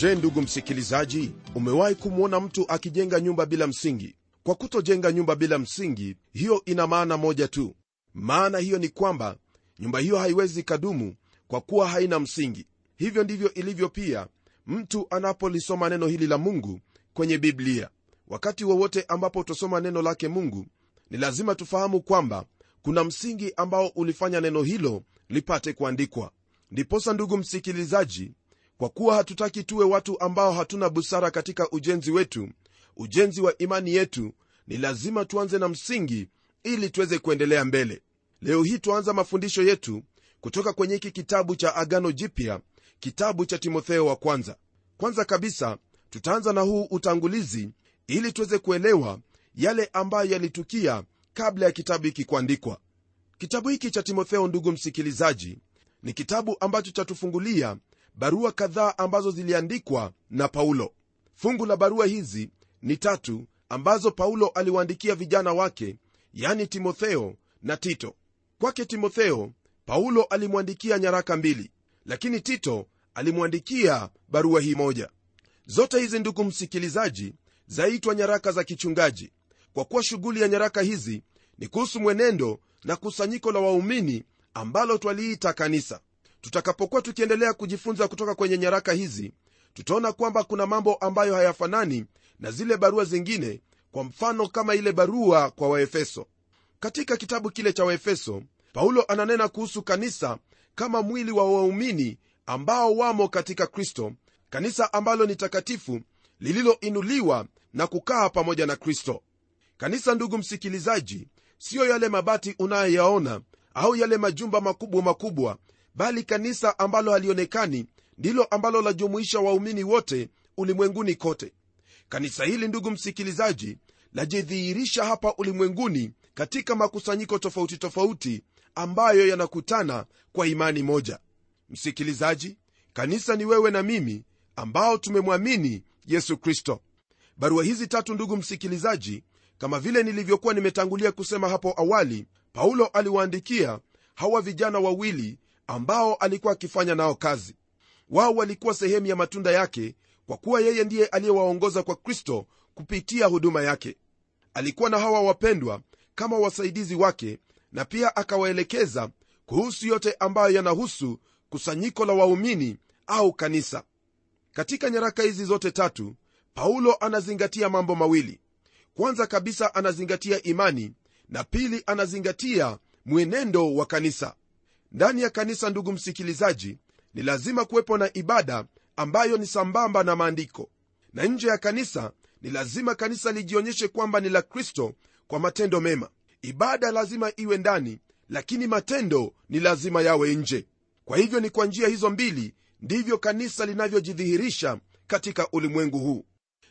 je ndugu msikilizaji umewahi kumwona mtu akijenga nyumba bila msingi? Kwa kutojenga nyumba bila msingi hiyo ina maana moja tu. Maana hiyo ni kwamba nyumba hiyo haiwezi kadumu kwa kuwa haina msingi. Hivyo ndivyo ilivyo pia mtu anapolisoma neno hili la mungu kwenye biblia. Wakati wowote ambapo utasoma neno lake mungu ni lazima tufahamu kwamba kuna msingi ambao ulifanya neno hilo lipate kuandikwa. Ndiposa ndugu msikilizaji kwa kuwa hatutaki tuwe watu ambao hatuna busara katika ujenzi wetu ujenzi wa imani yetu ni lazima tuanze na msingi ili tuweze kuendelea mbele. Leo hii twaanza mafundisho yetu kutoka kwenye hiki kitabu cha agano jipya kitabu cha timotheo wa kwanza. Kwanza kabisa tutaanza na huu utangulizi ili tuweze kuelewa yale ambayo yalitukia kabla ya kitabu hiki kuandikwa. Kitabu hiki cha timotheo ndugu msikilizaji ni kitabu ambacho chatufungulia barua kadhaa ambazo ziliandikwa na paulo. Fungu la barua hizi ni tatu ambazo paulo aliwaandikia vijana wake yani timotheo na tito. Kwake timotheo paulo alimwandikia nyaraka mbili lakini tito alimwandikia barua hii moja. Zote hizi ndugu msikilizaji zaitwa nyaraka za kichungaji. Kwa kuwa shughuli ya nyaraka hizi ni kuhusu mwenendo na kusanyiko la waumini ambalo twaliita kanisa tutakapokuwa tukiendelea kujifunza kutoka kwenye nyaraka hizi tutaona kwamba kuna mambo ambayo hayafanani na zile barua zingine kwa mfano kama ile barua kwa waefeso. Katika kitabu kile cha waefeso paulo ananena kuhusu kanisa kama mwili wa waumini ambao wamo katika kristo kanisa ambalo ni takatifu lililoinuliwa na kukaa pamoja na kristo. Kanisa ndugu msikilizaji siyo yale mabati unayoyaona au yale majumba makubwa makubwa bali kanisa ambalo halionekani ndilo ambalo lajumuisha waumini wote ulimwenguni kote. Kanisa hili ndugu msikilizaji lajidhihirisha hapa ulimwenguni katika makusanyiko tofauti tofauti ambayo yanakutana kwa imani moja. Msikilizaji kanisa ni wewe na mimi ambao tumemwamini yesu kristo. Barua hizi tatu ndugu msikilizaji kama vile nilivyokuwa nimetangulia kusema hapo awali paulo aliwaandikia hawa vijana wawili ambao alikuwa akifanya nao kazi. Wao walikuwa sehemu ya matunda yake kwa kuwa yeye ndiye aliyewaongoza kwa kristo kupitia huduma yake. Alikuwa na hawa wapendwa kama wasaidizi wake na pia akawaelekeza kuhusu yote ambayo yanahusu kusanyiko la waumini au kanisa. Katika nyaraka hizi zote tatu paulo anazingatia mambo mawili. Kwanza kabisa anazingatia imani na pili anazingatia mwenendo wa kanisa ndani ya kanisa ndugu msikilizaji ni lazima kuwepo na ibada ambayo ni sambamba na maandiko. Na nje ya kanisa ni lazima kanisa lijionyeshe kwamba ni la kristo kwa matendo mema. Ibada lazima iwe ndani lakini matendo ni lazima yawe nje. Kwa hivyo ni kwa njia hizo mbili ndivyo kanisa linavyojidhihirisha katika ulimwengu huu.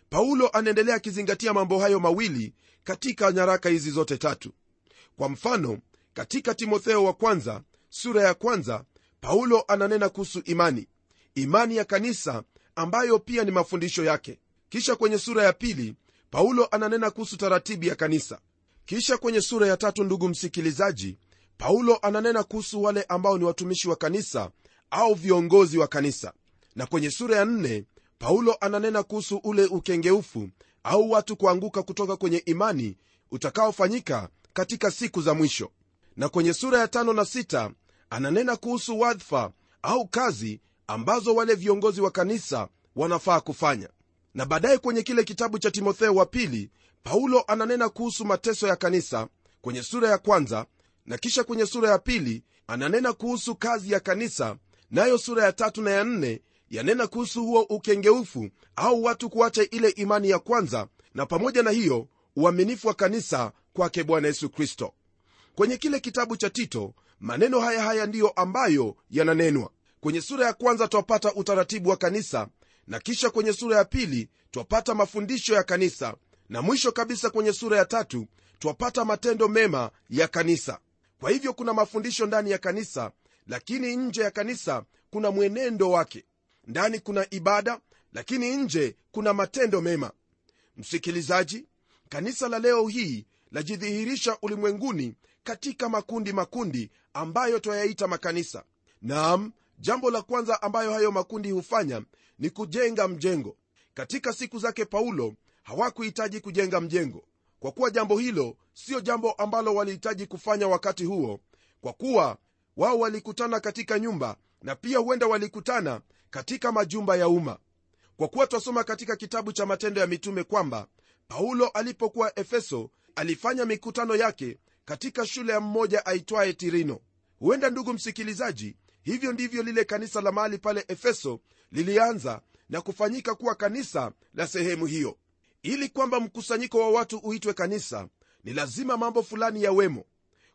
Paulo anaendelea akizingatia mambo hayo mawili katika nyaraka hizi zote tatu. Kwa mfano katika timotheo wa kwanza sura ya kwanza paulo ananena kuhusu imani. Imani ya kanisa ambayo pia ni mafundisho yake. Kisha kwenye sura ya pili paulo ananena kuhusu taratibu ya kanisa. Kisha kwenye sura ya tatu ndugu msikilizaji paulo ananena kuhusu wale ambao ni watumishi wa kanisa au viongozi wa kanisa. Na kwenye sura ya nne paulo ananena kuhusu ule ukengeufu au watu kuanguka kutoka kwenye imani utakaofanyika katika siku za mwisho. Na kwenye sura ya tano na sita ananena kuhusu wadhifa au kazi ambazo wale viongozi wa kanisa wanafaa kufanya. Na baadaye kwenye kile kitabu cha timotheo wa pili paulo ananena kuhusu mateso ya kanisa kwenye sura ya kwanza na kisha kwenye sura ya pili ananena kuhusu kazi ya kanisa nayo sura ya tatu na ya nne yanena kuhusu huo ukengeufu au watu kuacha ile imani ya kwanza na pamoja na hiyo uaminifu wa kanisa kwake bwana yesu kristo. Kwenye kile kitabu cha tito maneno haya haya ndiyo ambayo yananenwa. Kwenye sura ya kwanza twapata utaratibu wa kanisa na kisha kwenye sura ya pili twapata mafundisho ya kanisa na mwisho kabisa kwenye sura ya tatu twapata matendo mema ya kanisa. Kwa hivyo kuna mafundisho ndani ya kanisa lakini nje ya kanisa kuna mwenendo wake. Ndani kuna ibada lakini nje kuna matendo mema. Msikilizaji kanisa la leo hii lajidhihirisha ulimwenguni katika makundi makundi ambayo twayaita makanisa. Naam jambo la kwanza ambayo hayo makundi hufanya ni kujenga mjengo. Katika siku zake paulo hawakuhitaji kujenga mjengo. Kwa kuwa jambo hilo siyo jambo ambalo walihitaji kufanya wakati huo kwa kuwa wao walikutana katika nyumba na pia huenda walikutana katika majumba ya umma. Kwa kuwa twasoma katika kitabu cha matendo ya mitume kwamba paulo alipokuwa efeso alifanya mikutano yake katika shule ya mmoja aitwaye tirino. Huenda ndugu msikilizaji hivyo ndivyo lile kanisa la mahali pale efeso lilianza na kufanyika kuwa kanisa la sehemu hiyo. Ili kwamba mkusanyiko wa watu uitwe kanisa ni lazima mambo fulani yawemo.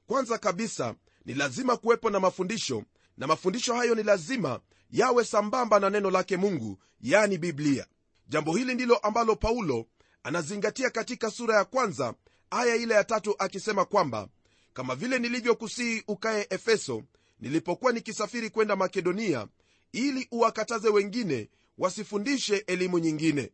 Kwanza kabisa ni lazima kuwepo na mafundisho na mafundisho hayo ni lazima yawe sambamba na neno lake mungu yani biblia. Jambo hili ndilo ambalo paulo anazingatia katika sura ya kwanza aya ile ya tatu akisema kwamba kama vile nilivyokusihi ukaye efeso nilipokuwa nikisafiri kwenda makedonia ili uwakataze wengine wasifundishe elimu nyingine.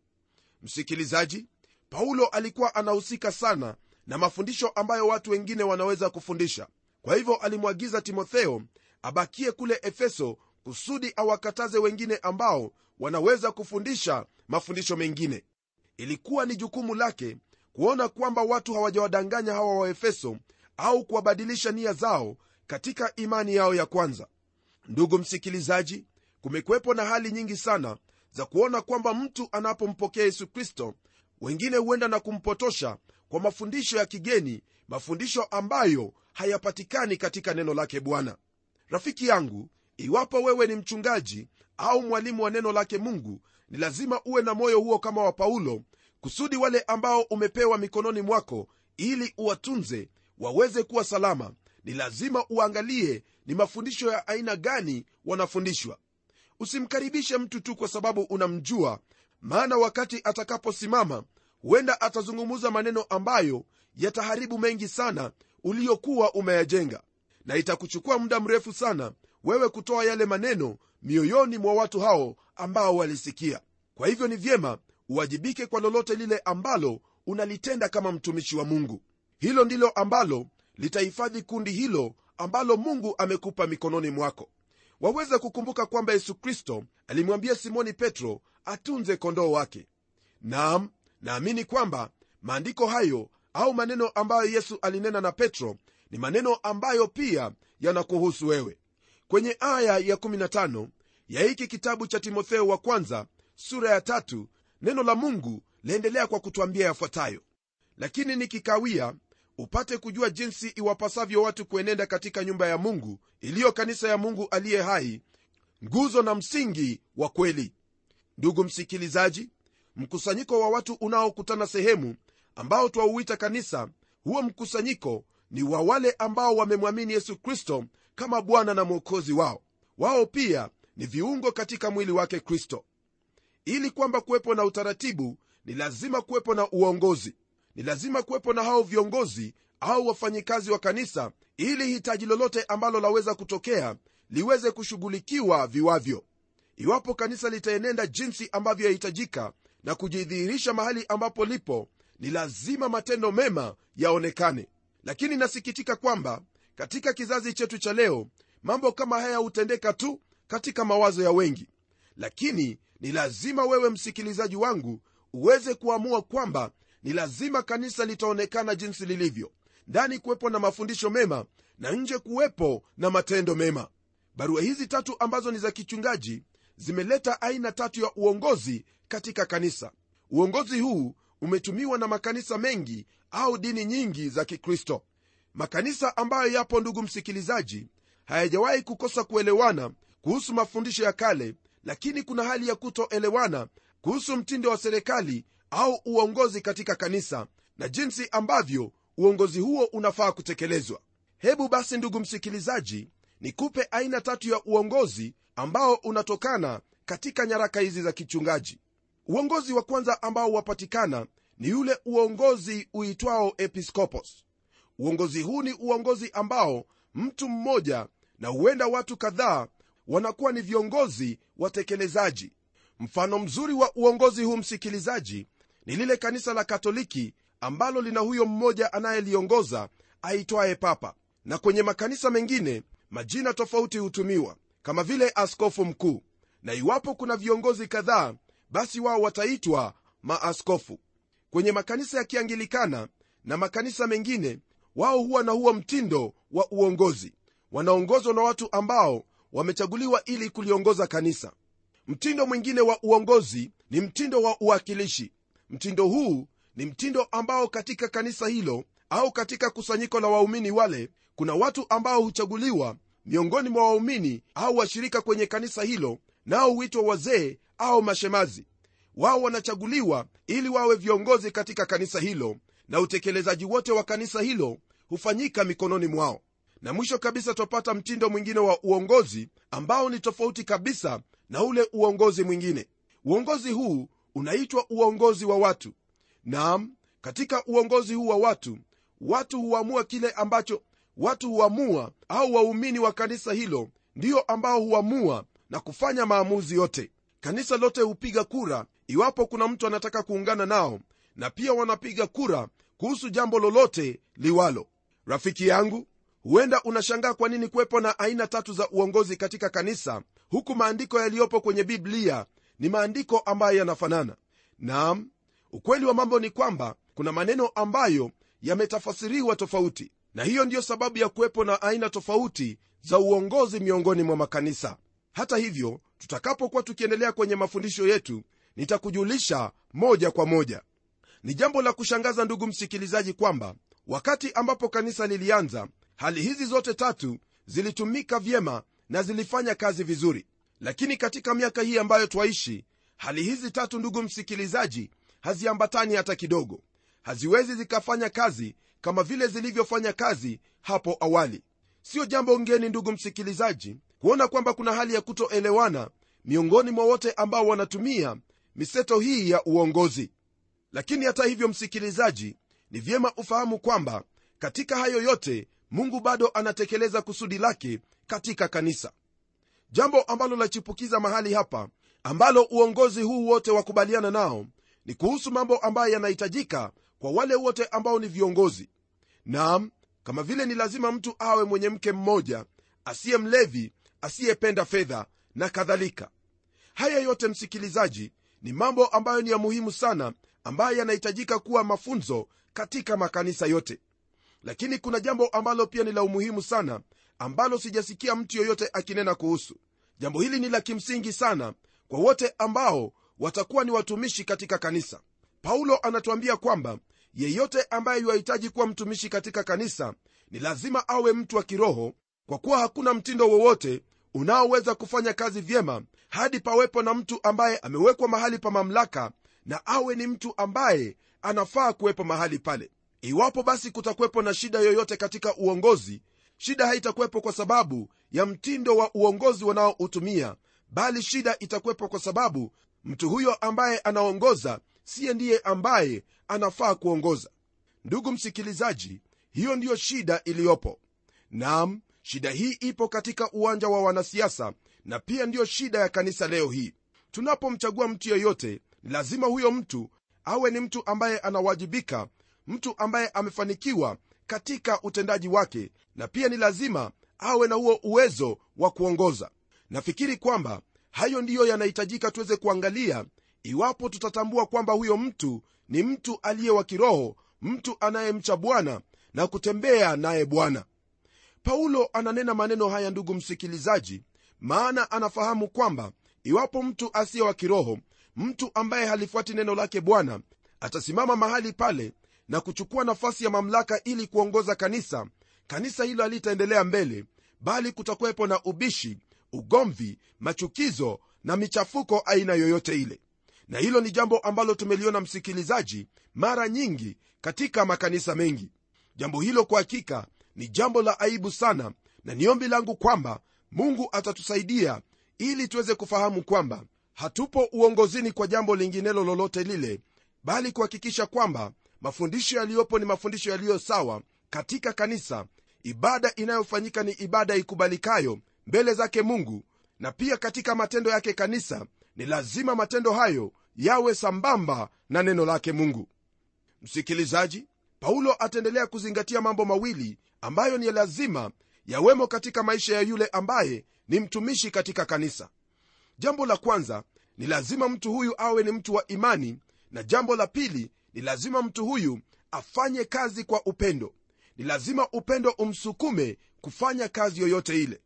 Msikilizaji paulo alikuwa anahusika sana na mafundisho ambayo watu wengine wanaweza kufundisha. Kwa hivyo alimwagiza timotheo abakie kule efeso kusudi awakataze wengine ambao wanaweza kufundisha mafundisho mengine. Ilikuwa ni jukumu lake kuona kwamba watu hawajawadanganya hawa waefeso au kuwabadilisha nia zao katika imani yao ya kwanza. Ndugu msikilizaji kumekuwepo na hali nyingi sana za kuona kwamba mtu anapompokea yesu kristo wengine huenda na kumpotosha kwa mafundisho ya kigeni mafundisho ambayo hayapatikani katika neno lake bwana. Rafiki yangu iwapo wewe ni mchungaji au mwalimu wa neno lake mungu ni lazima uwe na moyo huo kama wa paulo kusudi wale ambao umepewa mikononi mwako ili uwatunze waweze kuwa salama. Ni lazima uangalie ni mafundisho ya aina gani wanafundishwa. Usimkaribishe mtu tu kwa sababu unamjua maana wakati atakaposimama huenda atazungumza maneno ambayo yataharibu mengi sana uliyokuwa umeyajenga. Na itakuchukua muda mrefu sana wewe kutoa yale maneno mioyoni mwa watu hao ambao walisikia. Kwa hivyo ni vyema uwajibike kwa lolote lile ambalo unalitenda kama mtumishi wa mungu. Hilo ndilo ambalo litahifadhi kundi hilo ambalo mungu amekupa mikononi mwako. Waweza kukumbuka kwamba yesu kristo alimwambia simoni petro atunze kondoo wake. Naam naamini kwamba maandiko hayo au maneno ambayo yesu alinena na petro ni maneno ambayo pia yanakuhusu wewe. Kwenye aya ya 15 ya hiki kitabu cha timotheo wa kwanza sura ya tatu neno la mungu laendelea kwa kutwambia yafuatayo. Lakini nikikawia upate kujua jinsi iwapasavyo watu kuenenda katika nyumba ya mungu iliyo kanisa ya mungu aliye hai nguzo na msingi wa kweli. Ndugu msikilizaji mkusanyiko wa watu unaokutana sehemu ambao twauita kanisa huo mkusanyiko ni wa wale ambao wamemwamini yesu kristo kama bwana na mwokozi wao. Wao pia ni viungo katika mwili wake kristo ili kwamba kuwepo na utaratibu ni lazima kuwepo na uongozi. Ni lazima kuwepo na hao viongozi au wafanyikazi wa kanisa ili hitaji lolote ambalo laweza kutokea liweze kushughulikiwa viwavyo. Iwapo kanisa litaenenda jinsi ambavyo yahitajika na kujidhihirisha mahali ambapo lipo ni lazima matendo mema yaonekane. Lakini nasikitika kwamba katika kizazi chetu cha leo mambo kama haya hutendeka tu katika mawazo ya wengi. Lakini ni lazima wewe msikilizaji wangu uweze kuamua kwamba ni lazima kanisa litaonekana jinsi lilivyo. Ndani kuwepo na mafundisho mema na nje kuwepo na matendo mema. Barua hizi tatu ambazo ni za kichungaji zimeleta aina tatu ya uongozi katika kanisa. Uongozi huu umetumiwa na makanisa mengi au dini nyingi za kikristo. Makanisa ambayo yapo ndugu msikilizaji hayajawahi kukosa kuelewana kuhusu mafundisho ya kale lakini kuna hali ya kutoelewana kuhusu mtindo wa serikali au uongozi katika kanisa na jinsi ambavyo uongozi huo unafaa kutekelezwa. Hebu basi ndugu msikilizaji nikupe aina tatu ya uongozi ambao unatokana katika nyaraka hizi za kichungaji. Uongozi wa kwanza ambao wapatikana ni yule uongozi uitwao episkopos. Uongozi huu ni uongozi ambao mtu mmoja na huenda watu kadhaa wanakuwa ni viongozi watekelezaji. Mfano mzuri wa uongozi huu msikilizaji ni lile kanisa la katoliki ambalo lina huyo mmoja anayeliongoza aitwaye papa. Na kwenye makanisa mengine majina tofauti hutumiwa kama vile askofu mkuu. Na iwapo kuna viongozi kadhaa basi wao wataitwa maaskofu. Kwenye makanisa ya kiangilikana na makanisa mengine wao huwa na huo mtindo wa uongozi. Wanaongozwa na watu ambao wamechaguliwa ili kuliongoza kanisa. Mtindo mwingine wa uongozi ni mtindo wa uwakilishi. Mtindo huu ni mtindo ambao katika kanisa hilo au katika kusanyiko la waumini wale kuna watu ambao huchaguliwa miongoni mwa waumini au washirika kwenye kanisa hilo nao huitwa wazee au mashemazi. Wao wanachaguliwa ili wawe viongozi katika kanisa hilo na utekelezaji wote wa kanisa hilo hufanyika mikononi mwao na mwisho kabisa twapata mtindo mwingine wa uongozi ambao ni tofauti kabisa na ule uongozi mwingine. Uongozi huu unaitwa uongozi wa watu. Naam katika uongozi huu wa watu watu huamua kile ambacho watu huamua au waumini wa kanisa hilo ndiyo ambao huamua na kufanya maamuzi yote. Kanisa lote hupiga kura iwapo kuna mtu anataka kuungana nao na pia wanapiga kura kuhusu jambo lolote liwalo. Rafiki yangu huenda unashangaa kwa nini kuwepo na aina tatu za uongozi katika kanisa huku maandiko yaliyopo kwenye biblia ni maandiko ambayo yanafanana. Naam ukweli wa mambo ni kwamba kuna maneno ambayo yametafasiriwa tofauti na hiyo ndiyo sababu ya kuwepo na aina tofauti za uongozi miongoni mwa makanisa. Hata hivyo tutakapokuwa tukiendelea kwenye mafundisho yetu nitakujulisha moja kwa moja. Ni jambo la kushangaza ndugu msikilizaji kwamba wakati ambapo kanisa lilianza hali hizi zote tatu zilitumika vyema na zilifanya kazi vizuri. Lakini katika miaka hii ambayo twaishi hali hizi tatu ndugu msikilizaji haziambatani hata kidogo. Haziwezi zikafanya kazi kama vile zilivyofanya kazi hapo awali. Sio jambo ngeni ndugu msikilizaji kuona kwamba kuna hali ya kutoelewana miongoni mwa wote ambao wanatumia miseto hii ya uongozi. Lakini hata hivyo msikilizaji ni vyema ufahamu kwamba katika hayo yote mungu bado anatekeleza kusudi lake katika kanisa. Jambo ambalo lachipukiza mahali hapa ambalo uongozi huu wote wakubaliana nao ni kuhusu mambo ambayo yanahitajika kwa wale wote ambao ni viongozi. Naam kama vile ni lazima mtu awe mwenye mke mmoja asiye mlevi asiyependa fedha na kadhalika. Haya yote msikilizaji ni mambo ambayo ni ya muhimu sana ambayo yanahitajika kuwa mafunzo katika makanisa yote lakini kuna jambo ambalo pia ni la umuhimu sana ambalo sijasikia mtu yoyote akinena kuhusu. Jambo hili ni la kimsingi sana kwa wote ambao watakuwa ni watumishi katika kanisa. Paulo anatuambia kwamba yeyote ambaye yuhahitaji kuwa mtumishi katika kanisa ni lazima awe mtu wa kiroho kwa kuwa hakuna mtindo wowote unaoweza kufanya kazi vyema hadi pawepo na mtu ambaye amewekwa mahali pa mamlaka na awe ni mtu ambaye anafaa kuwepo mahali pale iwapo basi kutakuwepo na shida yoyote katika uongozi shida haitakuwepo kwa sababu ya mtindo wa uongozi wanaoutumia bali shida itakuwepo kwa sababu mtu huyo ambaye anaongoza siye ndiye ambaye anafaa kuongoza. Ndugu msikilizaji hiyo ndiyo shida iliyopo. Nam shida hii ipo katika uwanja wa wanasiasa na pia ndiyo shida ya kanisa leo hii. Tunapomchagua mtu yeyote ni lazima huyo mtu awe ni mtu ambaye anawajibika mtu ambaye amefanikiwa katika utendaji wake na pia ni lazima awe na huo uwezo wa kuongoza. Nafikiri kwamba hayo ndiyo yanahitajika tuweze kuangalia iwapo tutatambua kwamba huyo mtu ni mtu aliye wa kiroho mtu anayemcha bwana na kutembea naye bwana. Paulo ananena maneno haya ndugu msikilizaji maana anafahamu kwamba iwapo mtu asiye wa kiroho mtu ambaye halifuati neno lake bwana atasimama mahali pale na kuchukua nafasi ya mamlaka ili kuongoza kanisa. Kanisa hilo halitaendelea mbele bali kutakuwepo na ubishi ugomvi machukizo na michafuko aina yoyote ile. Na hilo ni jambo ambalo tumeliona msikilizaji mara nyingi katika makanisa mengi. Jambo hilo kwa hakika ni jambo la aibu sana na ni ombi langu kwamba mungu atatusaidia ili tuweze kufahamu kwamba hatupo uongozini kwa jambo linginelo lolote lile bali kuhakikisha kwamba mafundisho yaliyopo ni mafundisho yaliyo sawa katika kanisa. Ibada inayofanyika ni ibada ikubalikayo mbele zake mungu. Na pia katika matendo yake kanisa ni lazima matendo hayo yawe sambamba na neno lake mungu. Msikilizaji paulo ataendelea kuzingatia mambo mawili ambayo ni lazima yawemo katika maisha ya yule ambaye ni mtumishi katika kanisa. Jambo la kwanza ni lazima mtu huyu awe ni mtu wa imani. Na jambo la pili ni lazima mtu huyu afanye kazi kwa upendo. Ni lazima upendo umsukume kufanya kazi yoyote ile.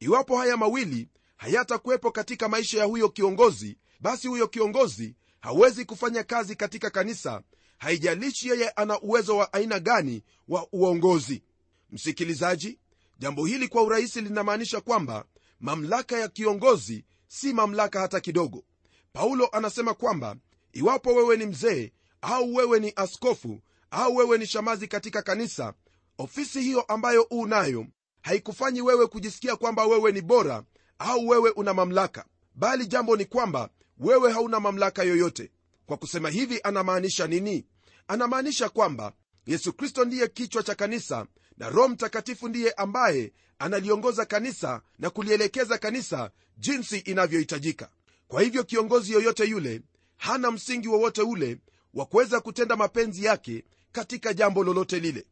Iwapo haya mawili hayatakuwepo katika maisha ya huyo kiongozi basi huyo kiongozi hawezi kufanya kazi katika kanisa haijalishi yeye ana uwezo wa aina gani wa uongozi. Msikilizaji jambo hili kwa urahisi linamaanisha kwamba mamlaka ya kiongozi si mamlaka hata kidogo. Paulo anasema kwamba iwapo wewe ni mzee au wewe ni askofu au wewe ni shamazi katika kanisa ofisi hiyo ambayo uu nayo haikufanyi wewe kujisikia kwamba wewe ni bora au wewe una mamlaka bali jambo ni kwamba wewe hauna mamlaka yoyote. Kwa kusema hivi anamaanisha nini? Anamaanisha kwamba yesu kristo ndiye kichwa cha kanisa na roho mtakatifu ndiye ambaye analiongoza kanisa na kulielekeza kanisa jinsi inavyohitajika. Kwa hivyo kiongozi yoyote yule hana msingi wowote ule wa kuweza kutenda mapenzi yake katika jambo lolote lile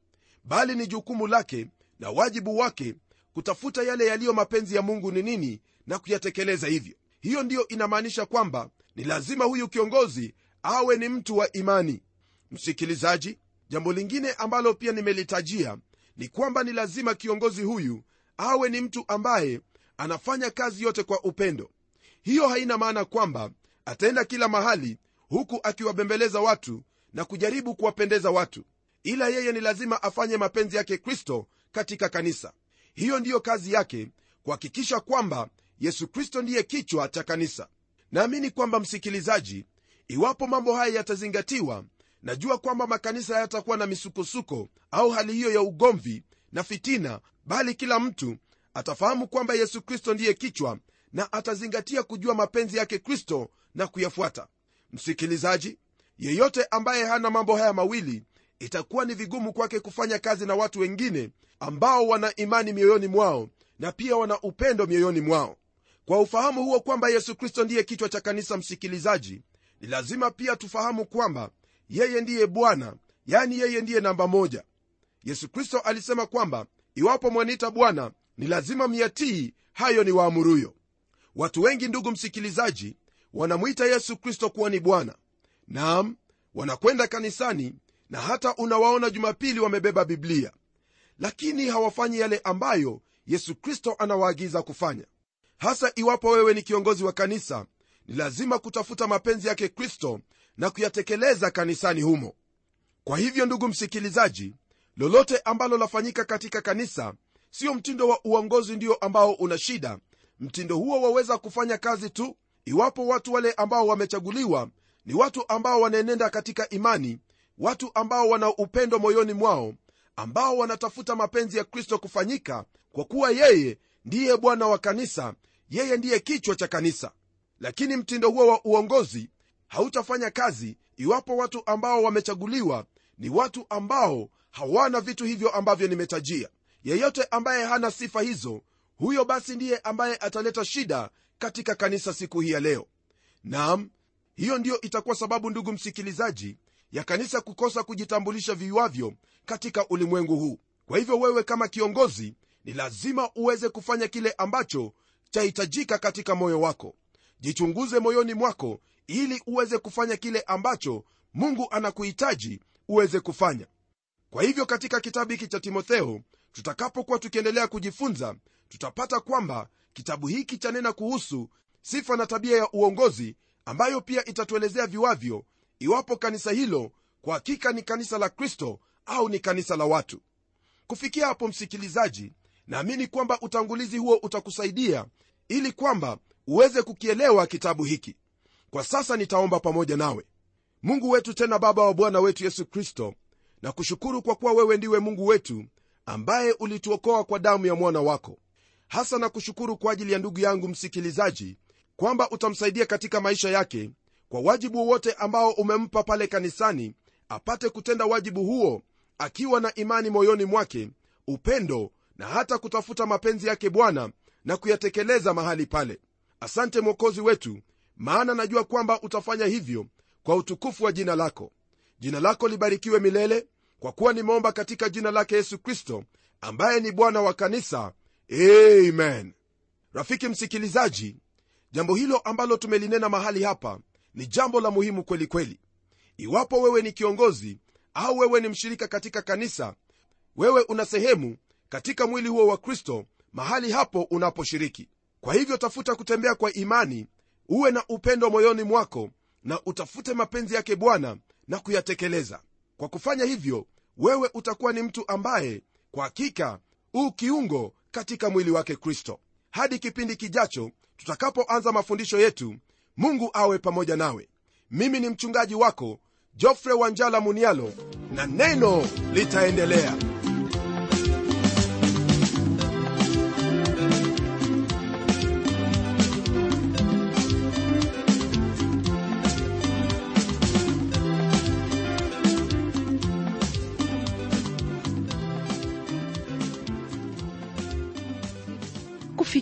bali ni jukumu lake na wajibu wake kutafuta yale yaliyo mapenzi ya mungu ni nini na kuyatekeleza hivyo. Hiyo ndiyo inamaanisha kwamba ni lazima huyu kiongozi awe ni mtu wa imani. Msikilizaji jambo lingine ambalo pia nimelitajia ni kwamba ni lazima kiongozi huyu awe ni mtu ambaye anafanya kazi yote kwa upendo. Hiyo haina maana kwamba ataenda kila mahali huku akiwabembeleza watu na kujaribu kuwapendeza watu. Ila yeye ni lazima afanye mapenzi yake kristo katika kanisa. Hiyo ndiyo kazi yake kuhakikisha kwamba yesu kristo ndiye kichwa cha kanisa. Naamini kwamba msikilizaji iwapo mambo haya yatazingatiwa najua kwamba makanisa hayatakuwa na misukosuko au hali hiyo ya ugomvi na fitina bali kila mtu atafahamu kwamba yesu kristo ndiye kichwa na atazingatia kujua mapenzi yake kristo na kuyafuata msikilizaji yeyote ambaye hana mambo haya mawili itakuwa ni vigumu kwake kufanya kazi na watu wengine ambao wana imani mioyoni mwao na pia wana upendo mioyoni mwao. Kwa ufahamu huo kwamba yesu kristo ndiye kichwa cha kanisa msikilizaji ni lazima pia tufahamu kwamba yeye ndiye bwana yani yeye ndiye namba moja. Yesu kristo alisema kwamba iwapo mwaniita bwana ni lazima myatii hayo ni waamuruyo. Watu wengi ndugu msikilizaji wanamwita yesu kristo kuwa ni bwana. Naam wanakwenda kanisani na hata unawaona jumapili wamebeba biblia. Lakini hawafanyi yale ambayo yesu kristo anawaagiza kufanya. Hasa iwapo wewe ni kiongozi wa kanisa ni lazima kutafuta mapenzi yake kristo na kuyatekeleza kanisani humo. Kwa hivyo ndugu msikilizaji lolote ambalo lafanyika katika kanisa sio mtindo wa uongozi ndio ambao una shida. Mtindo huo waweza kufanya kazi tu iwapo watu wale ambao wamechaguliwa ni watu ambao wanaenenda katika imani watu ambao wana upendo moyoni mwao ambao wanatafuta mapenzi ya kristo kufanyika kwa kuwa yeye ndiye bwana wa kanisa yeye ndiye kichwa cha kanisa. Lakini mtindo huo wa uongozi hautafanya kazi iwapo watu ambao wamechaguliwa ni watu ambao hawana vitu hivyo ambavyo nimetajia. Yeyote ambaye hana sifa hizo huyo basi ndiye ambaye ataleta shida katika kanisa siku hii ya leo. Nam hiyo ndiyo itakuwa sababu ndugu msikilizaji ya kanisa kukosa kujitambulisha viwavyo katika ulimwengu huu. Kwa hivyo wewe kama kiongozi ni lazima uweze kufanya kile ambacho chahitajika katika moyo wako. Jichunguze moyoni mwako ili uweze kufanya kile ambacho mungu anakuhitaji uweze kufanya. Kwa hivyo katika kitabu hiki cha timotheo tutakapokuwa tukiendelea kujifunza tutapata kwamba kitabu hiki chanena kuhusu sifa na tabia ya uongozi ambayo pia itatuelezea viwavyo iwapo kanisa hilo kwa hakika ni kanisa la kristo au ni kanisa la watu. Kufikia hapo msikilizaji naamini kwamba utangulizi huo utakusaidia ili kwamba uweze kukielewa kitabu hiki. Kwa sasa nitaomba pamoja nawe. Mungu wetu tena baba wa bwana wetu yesu kristo na kushukuru kwa kuwa wewe ndiwe mungu wetu ambaye ulituokoa kwa damu ya mwana wako hasa na kushukuru kwa ajili ya ndugu yangu msikilizaji kwamba utamsaidia katika maisha yake kwa wajibu wowote ambao umempa pale kanisani apate kutenda wajibu huo akiwa na imani moyoni mwake upendo na hata kutafuta mapenzi yake bwana na kuyatekeleza mahali pale. Asante mwokozi wetu maana najua kwamba utafanya hivyo kwa utukufu wa jina lako. Jina lako libarikiwe milele kwa kuwa nimeomba katika jina lake yesu kristo ambaye ni bwana wa kanisa amen. Rafiki msikilizaji jambo hilo ambalo tumelinena mahali hapa ni jambo la muhimu kweli kweli. Iwapo wewe ni kiongozi au wewe ni mshirika katika kanisa wewe una sehemu katika mwili huo wa kristo mahali hapo unaposhiriki. Kwa hivyo tafuta kutembea kwa imani uwe na upendo moyoni mwako na utafute mapenzi yake bwana na kuyatekeleza. Kwa kufanya hivyo wewe utakuwa ni mtu ambaye kwa hakika u kiungo katika mwili wake kristo. Hadi kipindi kijacho tutakapoanza mafundisho yetu mungu awe pamoja nawe. Mimi ni mchungaji wako jofre wanjala munialo na neno litaendelea